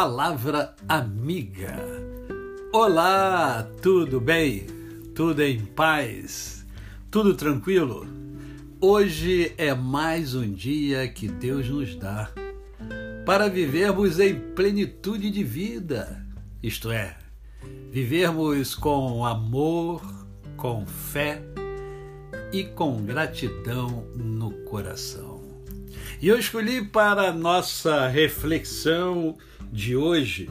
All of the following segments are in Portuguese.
Palavra Amiga. Olá, tudo bem? Tudo em paz? Tudo tranquilo? Hoje é mais um dia que Deus nos dá para vivermos em plenitude de vida, isto é, vivermos com amor, com fé e com gratidão no coração. E eu escolhi para nossa reflexão de hoje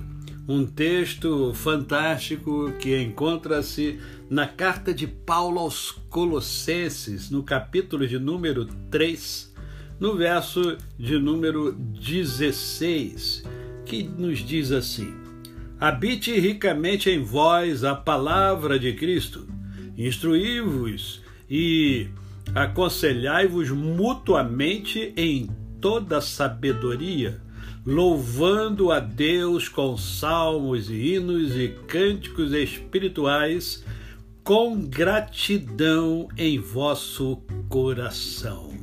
um texto fantástico que encontra-se na carta de Paulo aos Colossenses, no capítulo de número 3, no verso de número 16, que nos diz assim: Habite ricamente em vós a palavra de Cristo, instruí-vos e aconselhai-vos mutuamente em toda sabedoria, louvando a Deus com salmos hinos e cânticos espirituais, com gratidão em vosso coração.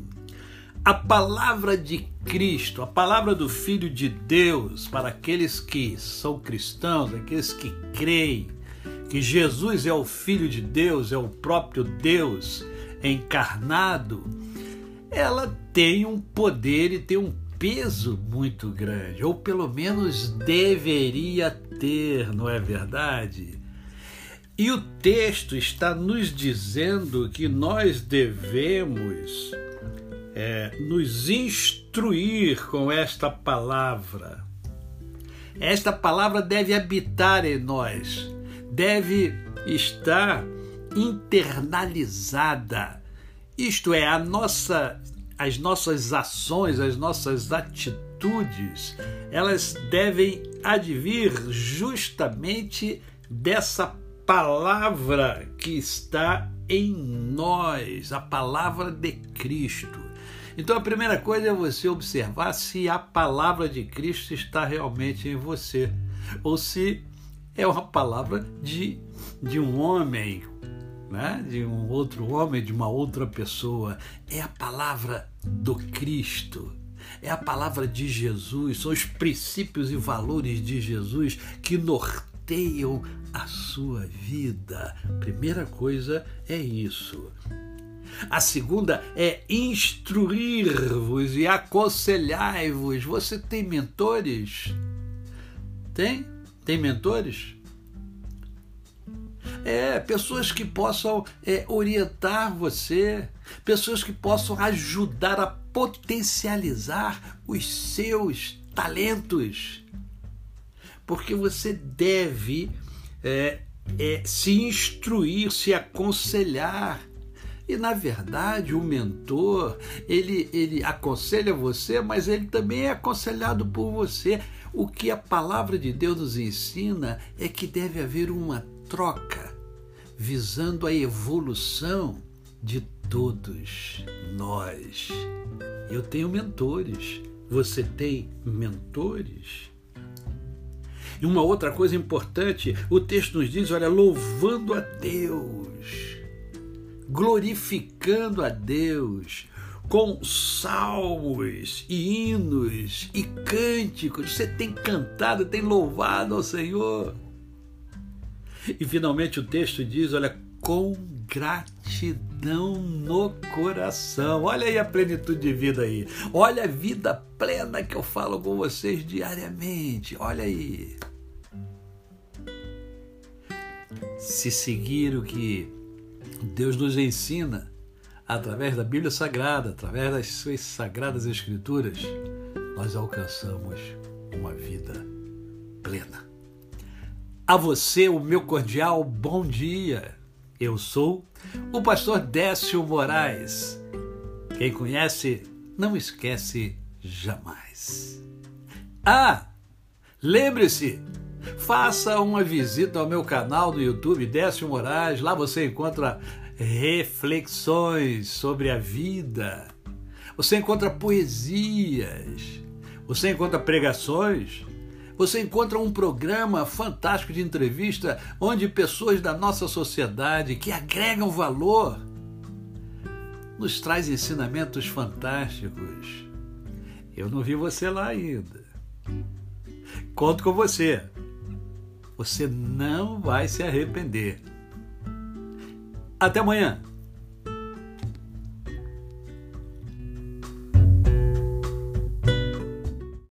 A palavra de Cristo, a palavra do Filho de Deus, para aqueles que são cristãos, aqueles que creem que Jesus é o Filho de Deus, é o próprio Deus encarnado, ela tem um poder e tem um peso muito grande, ou pelo menos deveria ter, não é verdade? E o texto está nos dizendo que nós devemos é, nos instruir com esta palavra. Esta palavra deve habitar em nós, deve estar internalizada. Isto é, a nossa, as nossas ações, as nossas atitudes, elas devem advir justamente dessa palavra que está em nós, a palavra de Cristo. Então a primeira coisa é você observar se a palavra de Cristo está realmente em você, ou se é uma palavra de, de um homem, né? de um outro homem, de uma outra pessoa. É a palavra do Cristo. É a palavra de Jesus, são os princípios e valores de Jesus que norteiam a sua vida. Primeira coisa é isso. A segunda é instruir-vos e aconselhar-vos. Você tem mentores? Tem? Tem mentores? É, pessoas que possam é, orientar você, pessoas que possam ajudar a potencializar os seus talentos. Porque você deve é, é, se instruir, se aconselhar. E na verdade, o mentor, ele, ele aconselha você, mas ele também é aconselhado por você. O que a palavra de Deus nos ensina é que deve haver uma troca visando a evolução de todos nós. Eu tenho mentores. Você tem mentores? E uma outra coisa importante, o texto nos diz: olha, louvando a Deus, glorificando a Deus, com salmos e hinos e cânticos. Você tem cantado, tem louvado ao Senhor. E finalmente o texto diz: olha, com gratidão no coração. Olha aí a plenitude de vida aí. Olha a vida plena que eu falo com vocês diariamente. Olha aí. Se seguir o que Deus nos ensina através da Bíblia Sagrada, através das suas sagradas Escrituras, nós alcançamos uma vida plena. A você, o meu cordial bom dia. Eu sou o pastor Décio Moraes. Quem conhece, não esquece jamais. Ah, lembre-se, faça uma visita ao meu canal do YouTube Décio Moraes. Lá você encontra reflexões sobre a vida. Você encontra poesias. Você encontra pregações você encontra um programa fantástico de entrevista onde pessoas da nossa sociedade que agregam valor nos traz ensinamentos fantásticos. Eu não vi você lá ainda. Conto com você. Você não vai se arrepender. Até amanhã.